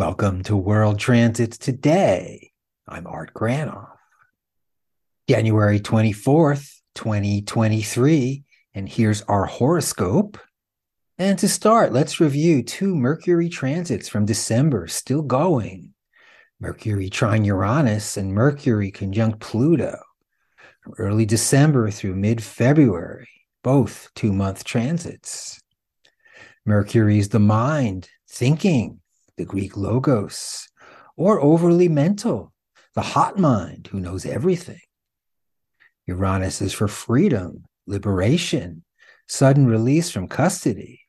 Welcome to World Transits Today. I'm Art Granoff. January 24th, 2023, and here's our horoscope. And to start, let's review two Mercury transits from December still going. Mercury trine Uranus and Mercury conjunct Pluto from early December through mid February, both two month transits. Mercury is the mind, thinking, the Greek logos, or overly mental, the hot mind who knows everything. Uranus is for freedom, liberation, sudden release from custody,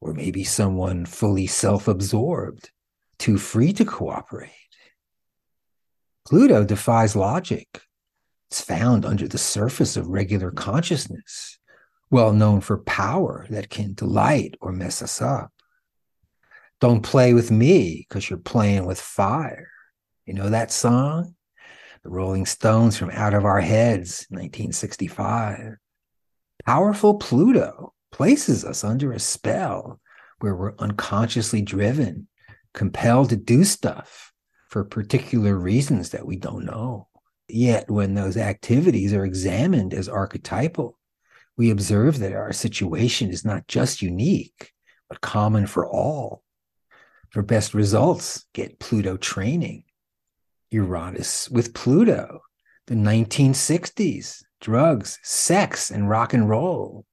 or maybe someone fully self absorbed, too free to cooperate. Pluto defies logic. It's found under the surface of regular consciousness, well known for power that can delight or mess us up. Don't play with me because you're playing with fire. You know that song? The Rolling Stones from Out of Our Heads, 1965. Powerful Pluto places us under a spell where we're unconsciously driven, compelled to do stuff for particular reasons that we don't know. Yet, when those activities are examined as archetypal, we observe that our situation is not just unique, but common for all. For best results, get Pluto training. Uranus with Pluto, the 1960s, drugs, sex, and rock and roll.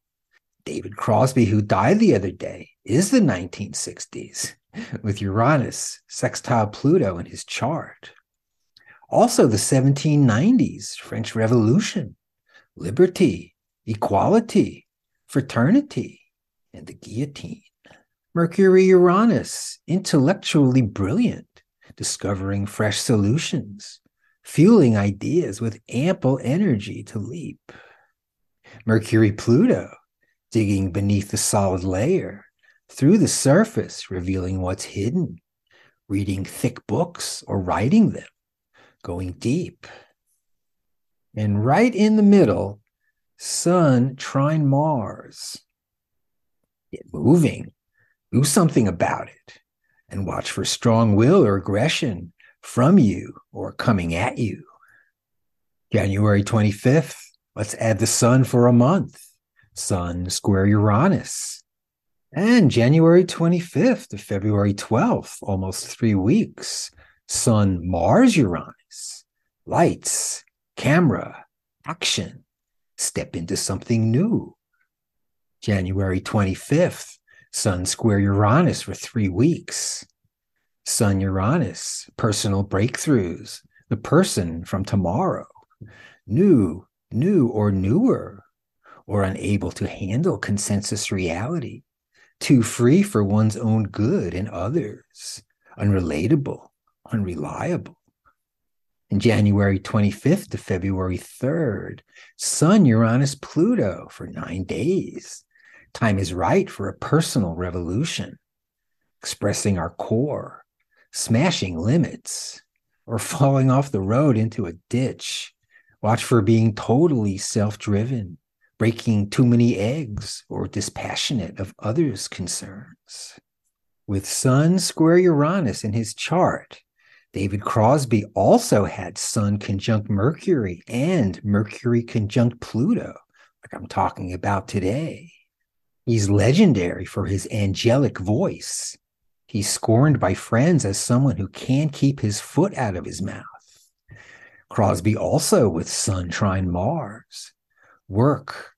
David Crosby, who died the other day, is the 1960s with Uranus, sextile Pluto in his chart. Also, the 1790s, French Revolution, liberty, equality, fraternity, and the guillotine. Mercury Uranus, intellectually brilliant, discovering fresh solutions, fueling ideas with ample energy to leap. Mercury Pluto, digging beneath the solid layer, through the surface, revealing what's hidden, reading thick books or writing them, going deep. And right in the middle, Sun trine Mars. Get moving, do something about it and watch for strong will or aggression from you or coming at you. January 25th, let's add the sun for a month. Sun square Uranus. And January 25th to February 12th, almost three weeks, Sun Mars Uranus. Lights, camera, action. Step into something new. January 25th, Sun square Uranus for three weeks. Sun Uranus, personal breakthroughs, the person from tomorrow, new, new or newer, or unable to handle consensus reality, too free for one's own good and others, unrelatable, unreliable. In January 25th to February 3rd, Sun Uranus Pluto for nine days Time is right for a personal revolution, expressing our core, smashing limits, or falling off the road into a ditch. Watch for being totally self driven, breaking too many eggs, or dispassionate of others' concerns. With Sun square Uranus in his chart, David Crosby also had Sun conjunct Mercury and Mercury conjunct Pluto, like I'm talking about today. He's legendary for his angelic voice. He's scorned by friends as someone who can't keep his foot out of his mouth. Crosby also with Sun trine Mars, work,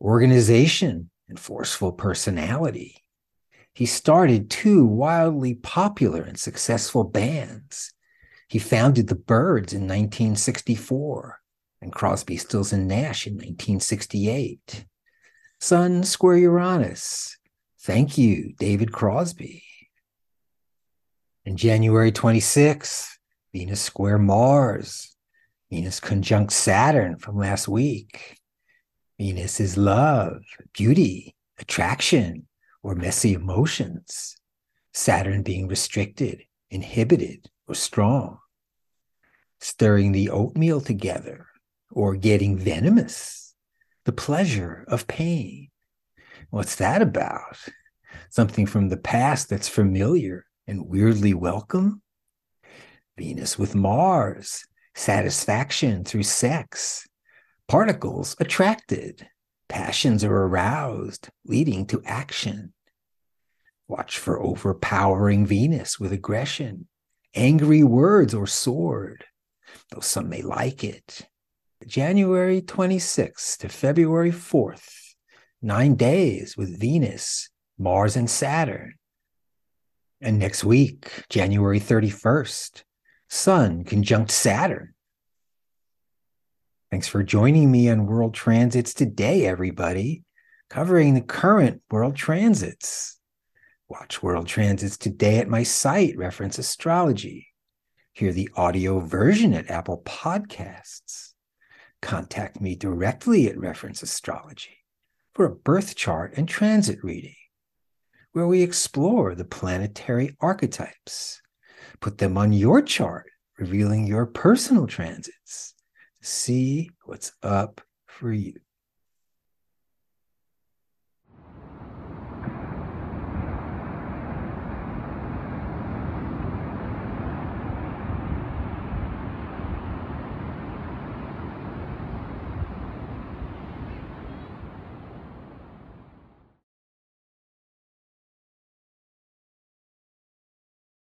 organization, and forceful personality. He started two wildly popular and successful bands. He founded the Byrds in 1964 and Crosby, Stills and Nash in 1968. Sun square Uranus. Thank you, David Crosby. And January 26th, Venus square Mars. Venus conjunct Saturn from last week. Venus is love, beauty, attraction, or messy emotions. Saturn being restricted, inhibited, or strong. Stirring the oatmeal together, or getting venomous the pleasure of pain. What's that about? Something from the past that's familiar and weirdly welcome. Venus with Mars, satisfaction through sex. Particles attracted, passions are aroused, leading to action. Watch for overpowering Venus with aggression, angry words or sword, though some may like it. January 26th to February 4th, nine days with Venus, Mars, and Saturn. And next week, January 31st, Sun conjunct Saturn. Thanks for joining me on World Transits today, everybody, covering the current world transits. Watch World Transits today at my site, Reference Astrology. Hear the audio version at Apple Podcasts. Contact me directly at Reference Astrology for a birth chart and transit reading, where we explore the planetary archetypes, put them on your chart, revealing your personal transits see what's up for you.